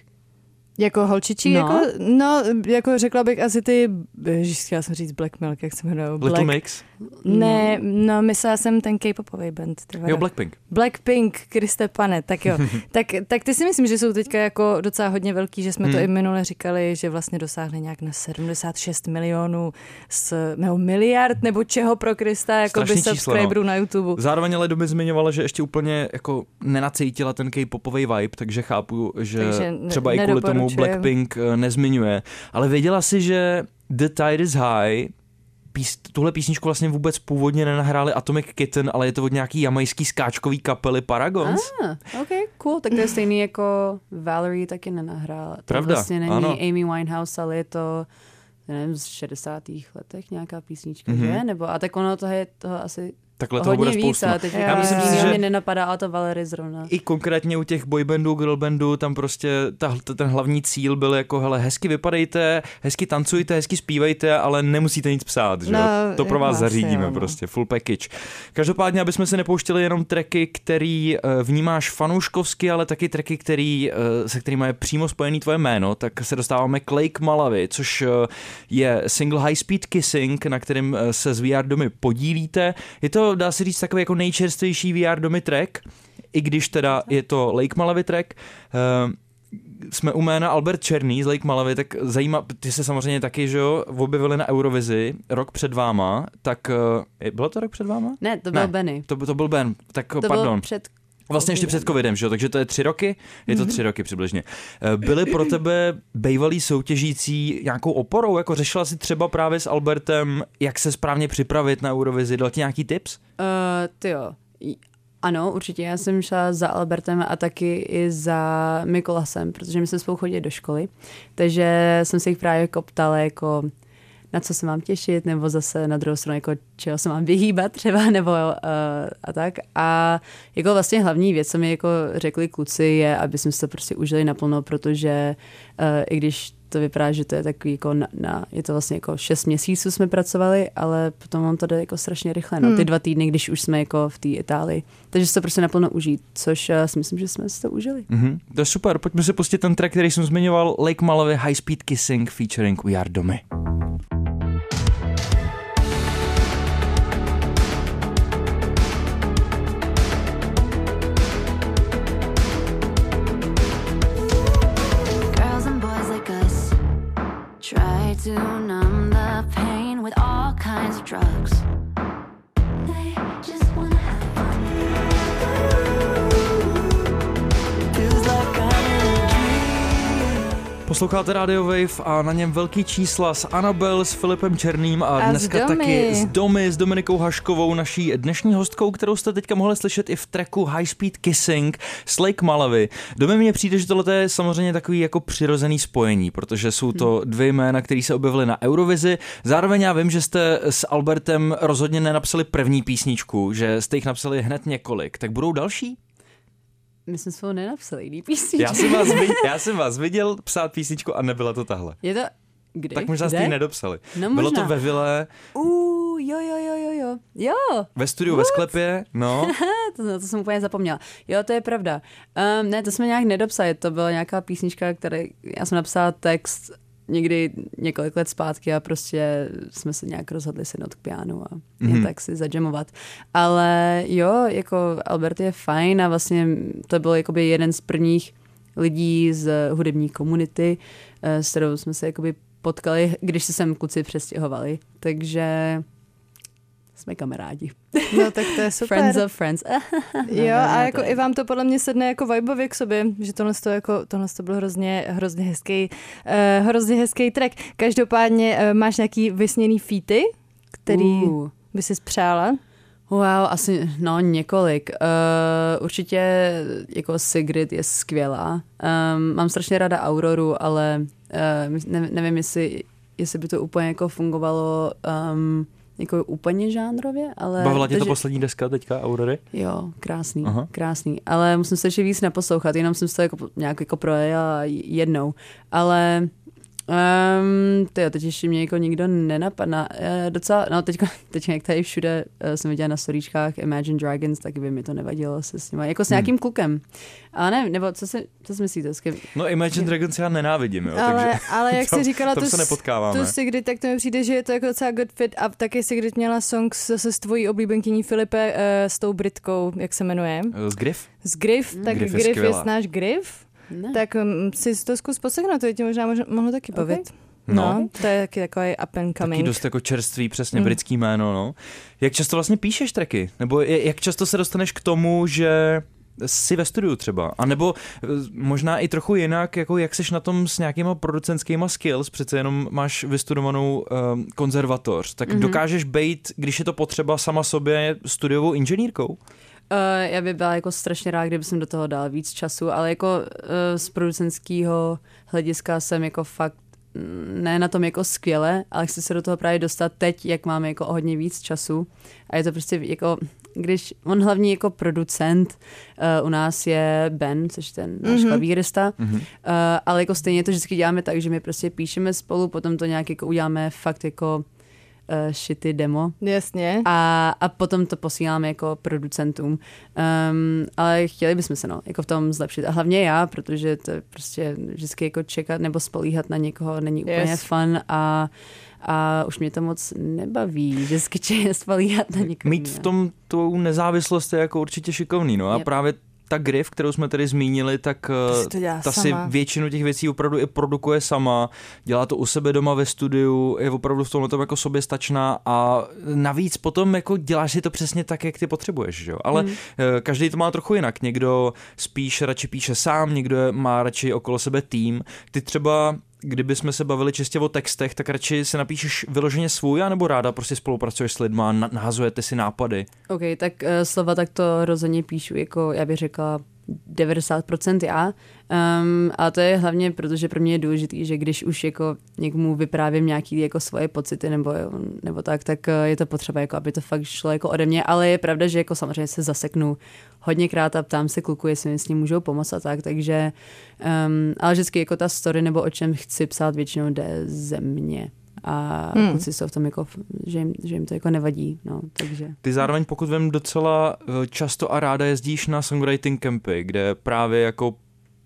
Jako holčičí, No. jako, no, jako řekla bych asi ty, ježiš, chtěla jsem říct Black Milk, jak se jmenují. Little Black, Mix? Ne, no, myslela jsem ten K-popový band. Ty vado. Jo, Blackpink. Blackpink, Kriste pane, tak jo. [laughs] tak, tak ty si myslím, že jsou teďka jako docela hodně velký, že jsme hmm. to i minule říkali, že vlastně dosáhli nějak na 76 milionů s, nebo miliard nebo čeho pro Krista, jako by Strašný číslo, subscriberů na YouTube. Zároveň ale doby zmiňovala, že ještě úplně jako nenacítila ten K-popový vibe, takže chápu, že Takže třeba i kvůli tomu. Blackpink eh, nezmiňuje. Ale věděla si, že The Tide is High Pís, tuhle písničku vlastně vůbec původně nenahráli Atomic Kitten, ale je to od nějaký jamajský skáčkový kapely Paragons. Ah, ok, cool, tak to je stejný jako Valerie taky nenahrála. To Pravda, vlastně není ano. Amy Winehouse, ale je to nevím, z 60. letech nějaká písnička, Mhm. mm-hmm. že? Nebo, a tak ono toho je toho asi Takhle toho bude víc, spousta. teď Já já myslím si, myslím, že- mi nenapadá, ale to Valerie zrovna. I konkrétně u těch boybandů, girlbandů, tam prostě ta, ten hlavní cíl byl jako, hele, hezky vypadejte, hezky tancujte, hezky zpívejte, ale nemusíte nic psát, že jo? No, To pro jako vás asi zařídíme jo, no. prostě, full package. Každopádně, aby jsme se nepouštěli jenom tracky, který eh, vnímáš fanouškovsky, ale taky tracky, který, eh, se kterými je přímo spojený tvoje jméno, tak se dostáváme k Lake Malavy, což eh, je single High Speed Kissing, na kterým se s VR domy podílíte. Je to, dá se říct, takový jako nejčerstvější VR domy track, i když teda je to Lake Malavy track. Eh, jsme u jména Albert Černý z Lake Malavy, tak zajímá, ty se samozřejmě taky, že jo, objevili na Eurovizi rok před váma, tak eh, bylo to rok před váma? Ne, to byl Ne. Benny. To, to byl Ben, tak To pardon. bylo před Vlastně ještě před covidem, že jo? Takže to je tři roky? Je to tři roky přibližně. Eh, Byly pro tebe bývalí soutěžící nějakou oporou? Jako řešila si třeba právě s Albertem, jak se správně připravit na Eurovizi? Dal ti nějaký tips? Uh, ty jo. Ano, určitě. Já jsem šla za Albertem a taky i za Mikolasem, protože my jsme spolu chodili do školy. Takže jsem se jich právě jako ptala, jako na co se mám těšit, nebo zase na druhou stranu, jako čeho se mám vyhýbat třeba, [laughs] nebo uh, a tak. A jako vlastně hlavní věc, co mi jako řekli kluci, je, aby jsme se to prostě užili naplno, protože uh, i když to vypadá, že to je takový jako na, na, je to vlastně jako šest měsíců jsme pracovali, ale potom on to jde jako strašně rychle, no, ty dva týdny, když už jsme jako v té Itálii. Takže se to prostě naplno užít, což uh, si myslím, že jsme si to užili. Mhm. To je super, pojďme se pustit ten track, který jsem zmiňoval, Lake Malavy High Speed Kissing featuring We Are Domy. Posloucháte Radio Wave a na něm velký čísla s Anabel, s Filipem Černým a, A s dneska Domy. taky s Domy, s Dominikou Haškovou, naší dnešní hostkou, kterou jste teďka mohli slyšet i v tracku High Speed Kissing s Lake Malavy. Domy mně přijde, že tohle je samozřejmě takový jako přirozený spojení, protože jsou to dvě jména, které se objevily na Eurovizi. Zároveň já vím, že jste s Albertem rozhodně nenapsali první písničku, že jste jich napsali hned několik. Tak budou další? My jsme spolu nenapsali jiný písničky. Já jsem vás, viděl, já jsem vás viděl psát písničku a nebyla to tahle. Je to... Kdy? Tak možná jste ji nedopsali. No Bylo možná. to ve vile, Uh, jo, jo, jo, jo, jo. Jo, ve studiu, ve sklepě, no. [laughs] to, to jsem úplně zapomněla. Jo, to je pravda. Um, ne, to jsme nějak nedopsali, to byla nějaká písnička, které já jsem napsala text někdy několik let zpátky a prostě jsme se nějak rozhodli sednout k pianu a mm-hmm. jen tak si zadžemovat. Ale jo, jako Albert je fajn a vlastně to byl jakoby jeden z prvních lidí z hudební komunity, eh, s kterou jsme se jakoby potkali, když se sem kluci přestěhovali. Takže jsme kamarádi. No tak to je super. Friends of friends. [laughs] Jo, a jako i vám to podle mě sedne jako vibeově k sobě, že tohle to, jako, tohle to byl hrozně, hrozně hezký, uh, hrozně hezký track. Každopádně uh, máš nějaký vysněný featy, který Uh. by si přála? Wow, asi no několik. Uh, určitě jako Sigrid je skvělá. Um, mám strašně ráda Auroru, ale uh, ne, nevím, jestli, jestli by to úplně jako fungovalo um, jako úplně žánrově, ale... Bavila tě ta takže- poslední deska teďka, Aurory? Jo, krásný, Aha. Krásný. Ale musím se ještě víc naposlouchat, jenom jsem to jako, nějak jako projela jednou. Ale Um, ty teď ještě mě jako nikdo nenapadá. Uh, docela, no teď, [laughs] teď jak tady všude uh, jsem viděla na storíčkách Imagine Dragons, tak by mi to nevadilo se s nimi. Jako s nějakým hmm. klukem. A ne, nebo co si, co si myslíte? S kým? No Imagine Dragons já nenávidím, jo, ale, takže ale jak [laughs] to- jsi říkala, tu, se nepotkáváme. tu Sigrid, tak to mi přijde, že je to jako docela good fit a taky Sigrid měla song zase s tvojí oblíbenkyní Filipe uh, s tou Britkou, jak se jmenuje? Z Griff? Z Griff, tak Griff Griff je je, náš Griff, Ne. tak um, si to zkus poslechnout, to je tě možná možno, mohlo taky bavit. No. No, to je taky takový up and Taky coming. dost jako čerstvý, přesně Mm. britský jméno, no. Jak často vlastně píšeš tracky? Nebo jak často se dostaneš k tomu, že jsi ve studiu třeba? A nebo eh, možná i trochu jinak, jako jak seš na tom s nějakýma producentskýma skills, přece jenom máš vystudovanou um, konzervatoř, tak Mhm. mm-hmm. dokážeš být, když je to potřeba, sama sobě studiovou inženýrkou? Uh, já bych byla jako strašně rád, kdyby jsem do toho dal víc času, ale jako uh, z producentského hlediska jsem jako fakt mm, ne na tom jako skvěle, ale chci se do toho právě dostat teď, jak máme jako o hodně víc času. A je to prostě jako, když on hlavní jako producent uh, u nás je Ben, což je ten náš Mhm. mm-hmm. klavírista, Mhm. uh, ale jako stejně to vždycky děláme tak, že my prostě píšeme spolu, potom to nějak jako uděláme fakt jako uh, shitty demo, Jasně. a, a potom to posíláme jako producentům. Um, ale chtěli bychom se no, jako v tom zlepšit. A hlavně já, protože to je prostě vždycky jako čekat nebo spolíhat na někoho není úplně Yes. fun a a už mě to moc nebaví, vždycky če- [laughs] spolíhat na někoho. Mít v tom tu nezávislost je jako určitě šikovný, no a Yep. právě ta Griff, kterou jsme tady zmínili, tak To eh, si to dělá ta sama. si většinu těch věcí opravdu i produkuje sama, dělá to u sebe doma ve studiu, je opravdu v tomhle tom jako soběstačná a navíc potom jako děláš si to přesně tak, jak ty potřebuješ, jo? Ale Mm. eh, každý to má trochu jinak, někdo spíš radši píše sám, někdo má radši okolo sebe tým, ty třeba kdyby jsme se bavili čistě o textech, tak radši si napíšeš vyloženě svůj, anebo ráda prostě spolupracuješ s lidma, na- nahazujete si nápady. OK, tak uh, slova tak to rozhodně píšu, jako já bych řekla 90% já. Um, a to je hlavně, protože pro mě je důležitý, že když už jako někomu vyprávím nějaký jako svoje pocity nebo, nebo tak, tak eh, je to potřeba, jako aby to fakt šlo jako ode mě, ale je pravda, že jako samozřejmě se zaseknu hodněkrát a ptám se kluku, jestli mi s ním můžou pomoct a tak, takže um, ale vždycky jako ta story nebo o čem chci psát většinou jde ze mě a Hmm. kluci jsou v tom jako, že jim, že jim to jako nevadí, no, takže. Ty zároveň, pokud vím, docela eh, často a ráda jezdíš na songwriting campy, kde právě jako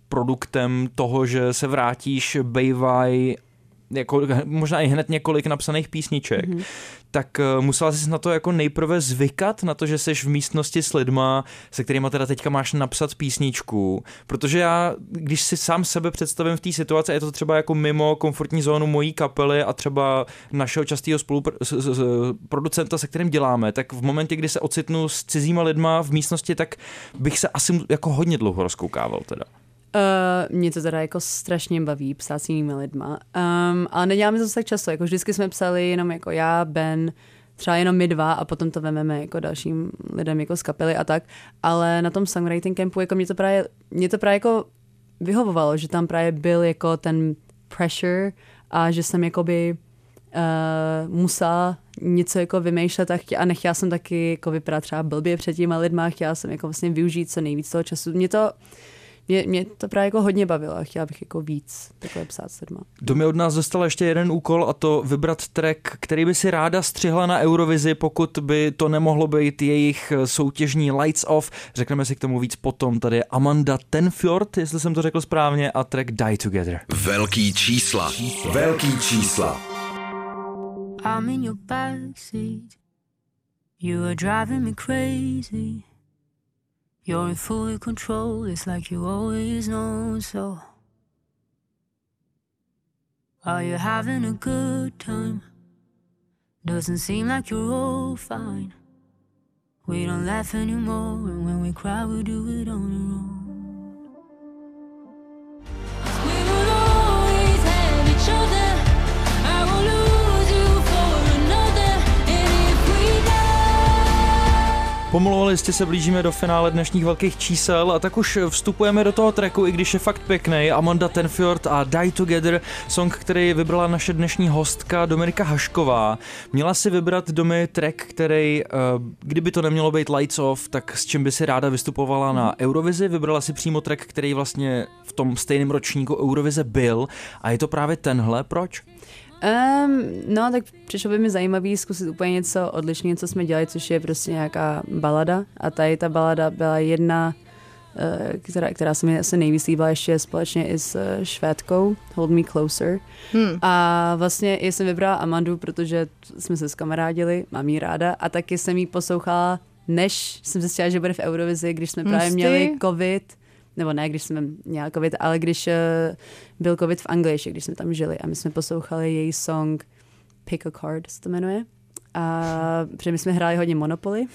produktem toho, že se vrátíš, bejvaj jako možná i hned několik napsaných písniček, mm-hmm. Tak uh, musela jsi na to jako nejprve zvykat, na to, že jsi v místnosti s lidma, se kterými teda teďka máš napsat písničku, protože já, když si sám sebe představím v té situaci, je to třeba jako mimo komfortní zónu mojí kapely a třeba našeho častého spoluproducenta, se kterým děláme, tak v momentě, kdy se ocitnu s cizíma lidma v místnosti, tak bych se asi jako hodně dlouho rozkoukával teda. Uh, mě to teda jako strašně baví psát s jinými lidma, um, ale neděláme to tak často, jako vždycky jsme psali jenom jako já, Ben, třeba jenom my dva a potom to vememe jako dalším lidem jako z kapely a tak, ale na tom songwriting campu jako mě to právě, mě to právě jako vyhovovalo, že tam právě byl jako ten pressure a že jsem jakoby uh, musela něco jako vymýšlet a, chtě, a nechtěla jsem taky jako vypadat třeba blbě před těma lidma, chtěla jsem jako vlastně využít co nejvíc toho času. Mě to, mě, mě to právě jako hodně bavilo a chtěla bych jako víc takhle psát s lidma. Domi od nás dostala ještě jeden úkol a to vybrat track, který by si ráda střihla na Eurovizi, pokud by to nemohlo být jejich soutěžní Lights Off. Řekneme si k tomu víc potom. Tady je Amanda Tenfjord, jestli jsem to řekl správně, a track Die Together. Velký čísla. Velký čísla. I'm in your backseat. You are driving me crazy. You're in full control, it's like you always know so. Are you having a good time? Doesn't seem like you're all fine. We don't laugh anymore, and when we cry, we do it on our own. Ale jistě se blížíme do finále dnešních velkých čísel a tak už vstupujeme do toho tracku, i když je fakt pěkný. Amanda Tenfjord a Die Together, song, který vybrala naše dnešní hostka Dominika Hašková. Měla si vybrat domy track, který, eh, kdyby to nemělo být Lights Off, tak s čím by si ráda vystupovala na Eurovizi. Vybrala si přímo track, který vlastně v tom stejném ročníku Eurovize byl a je to právě tenhle. Proč? Um, no, tak přišlo by mi zajímavý zkusit úplně něco odlišného, co jsme dělali, což je prostě nějaká balada. A tady ta balada byla jedna, eh, která, která se mi asi nejvíc líbila ještě společně i s eh, Švédkou, Hold Me Closer. Hmm. A vlastně jsem vybrala Amandu, protože jsme se skamarádili, mám jí ráda a taky jsem jí poslouchala, než jsem zjistila, že bude v Eurovizi, když jsme právě Msty. měli covid, nebo ne, když jsme měli covid, ale když uh, byl covid v Anglii, když jsme tam žili a my jsme poslouchali její song Pick a Card, se to jmenuje. A protože my jsme hráli hodně Monopoly.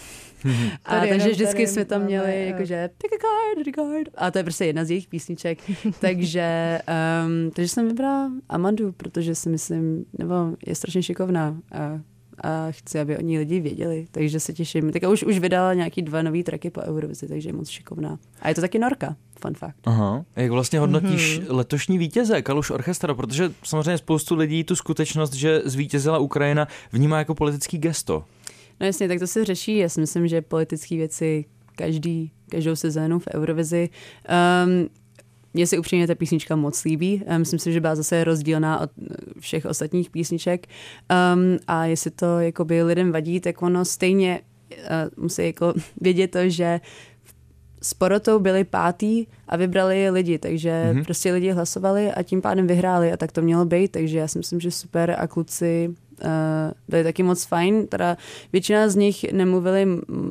a Tady takže vždycky tady jsme tam měli jo. jakože pick a card, pick a card. A to je prostě jedna z jejich písniček. [laughs] takže, um, takže jsem vybrala Amandu, protože si myslím, nebo je strašně šikovná a, a chci, aby o ní lidi věděli. Takže se těším. Tak už, už vydala nějaký dva nový tracky po Eurovizi, takže je moc šikovná. A je to taky Norka, fun fact. Aha. Jak vlastně hodnotíš mm-hmm. letošní vítěze Kaluš Orchestra, protože samozřejmě spoustu lidí tu skutečnost, že zvítězila Ukrajina, vnímá jako politický gesto. No jasně, tak to se řeší. Já si myslím, že politické věci každý, každou sezónu v Eurovizi. Um, mně se upřímně ta písnička moc líbí. Um, myslím si, že byla zase rozdílná od eh, všech ostatních písniček. Um, a jestli to jakoby lidem vadí, tak ono stejně uh, musí jako [laughs] vědět to, že s porotou byli pátý a vybrali je lidi, takže Mhm. mm-hmm. prostě lidi hlasovali a tím pádem vyhráli a tak to mělo být, takže já si myslím, že super a kluci uh, byli taky moc fajn, teda většina z nich nemluvili uh,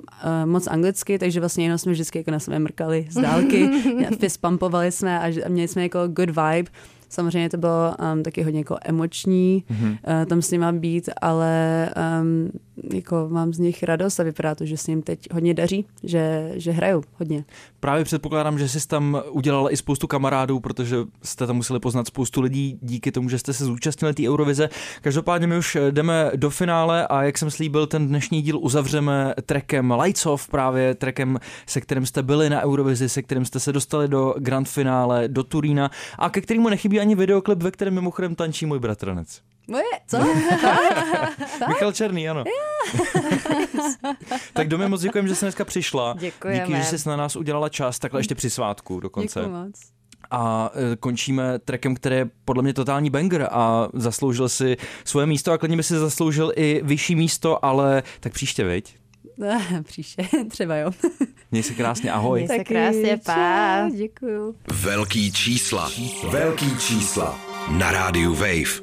moc anglicky, takže vlastně jenom jsme vždycky jako na sebe mrkali z dálky, [laughs] fist pumpovali jsme a, a měli jsme jako good vibe. Samozřejmě to bylo um, taky hodně jako emoční Mhm. uh, tam s nima být, ale um, jako mám z nich radost a vypadá to, že se jim teď hodně daří, že, že hrajou hodně. Právě předpokládám, že jsi tam udělala i spoustu kamarádů, protože jste tam museli poznat spoustu lidí díky tomu, že jste se zúčastnili té Eurovize. Každopádně my už jdeme do finále a jak jsem slíbil, ten dnešní díl uzavřeme trackem Lights Off, právě trackem, se kterým jste byli na Eurovizi, se kterým jste se dostali do grand finále, do Turína a ke kterému nechybí ani videoklip, ve kterém mimochodem tančí můj bratranec. Moje, co? [laughs] Michal Černý, ano. [laughs] tak Domy, moc děkujeme, že jsi dneska přišla. Děkujeme. Díky, že jsi na nás udělala čas, takhle ještě při svátku dokonce. Děkuji moc. A e, končíme trackem, který je podle mě totální banger a zasloužil si svoje místo a klidně by si zasloužil i vyšší místo, ale tak příště, viď? [laughs] Příště, třeba jo. [laughs] Měj se krásně, ahoj. Měj se Taky, krásně, pá. Děkuju. Velký čísla. Velký čísla. Na rádiu Wave.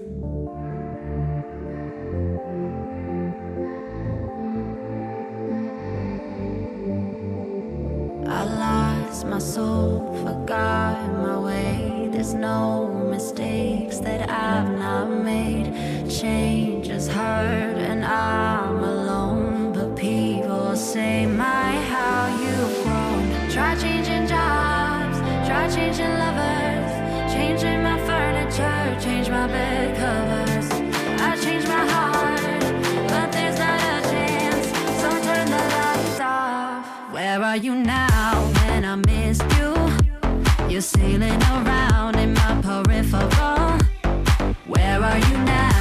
I lost my soul, forgot my way. There's no mistakes that I've not made. Change has hurt, and I'm alone. Say, My, how you've grown. Try changing jobs, try changing lovers, changing my furniture, change my bed covers. I changed my heart, but there's not a chance. So turn the lights off. Where are you now when I missed you? You're sailing around in my peripheral. Where are you now?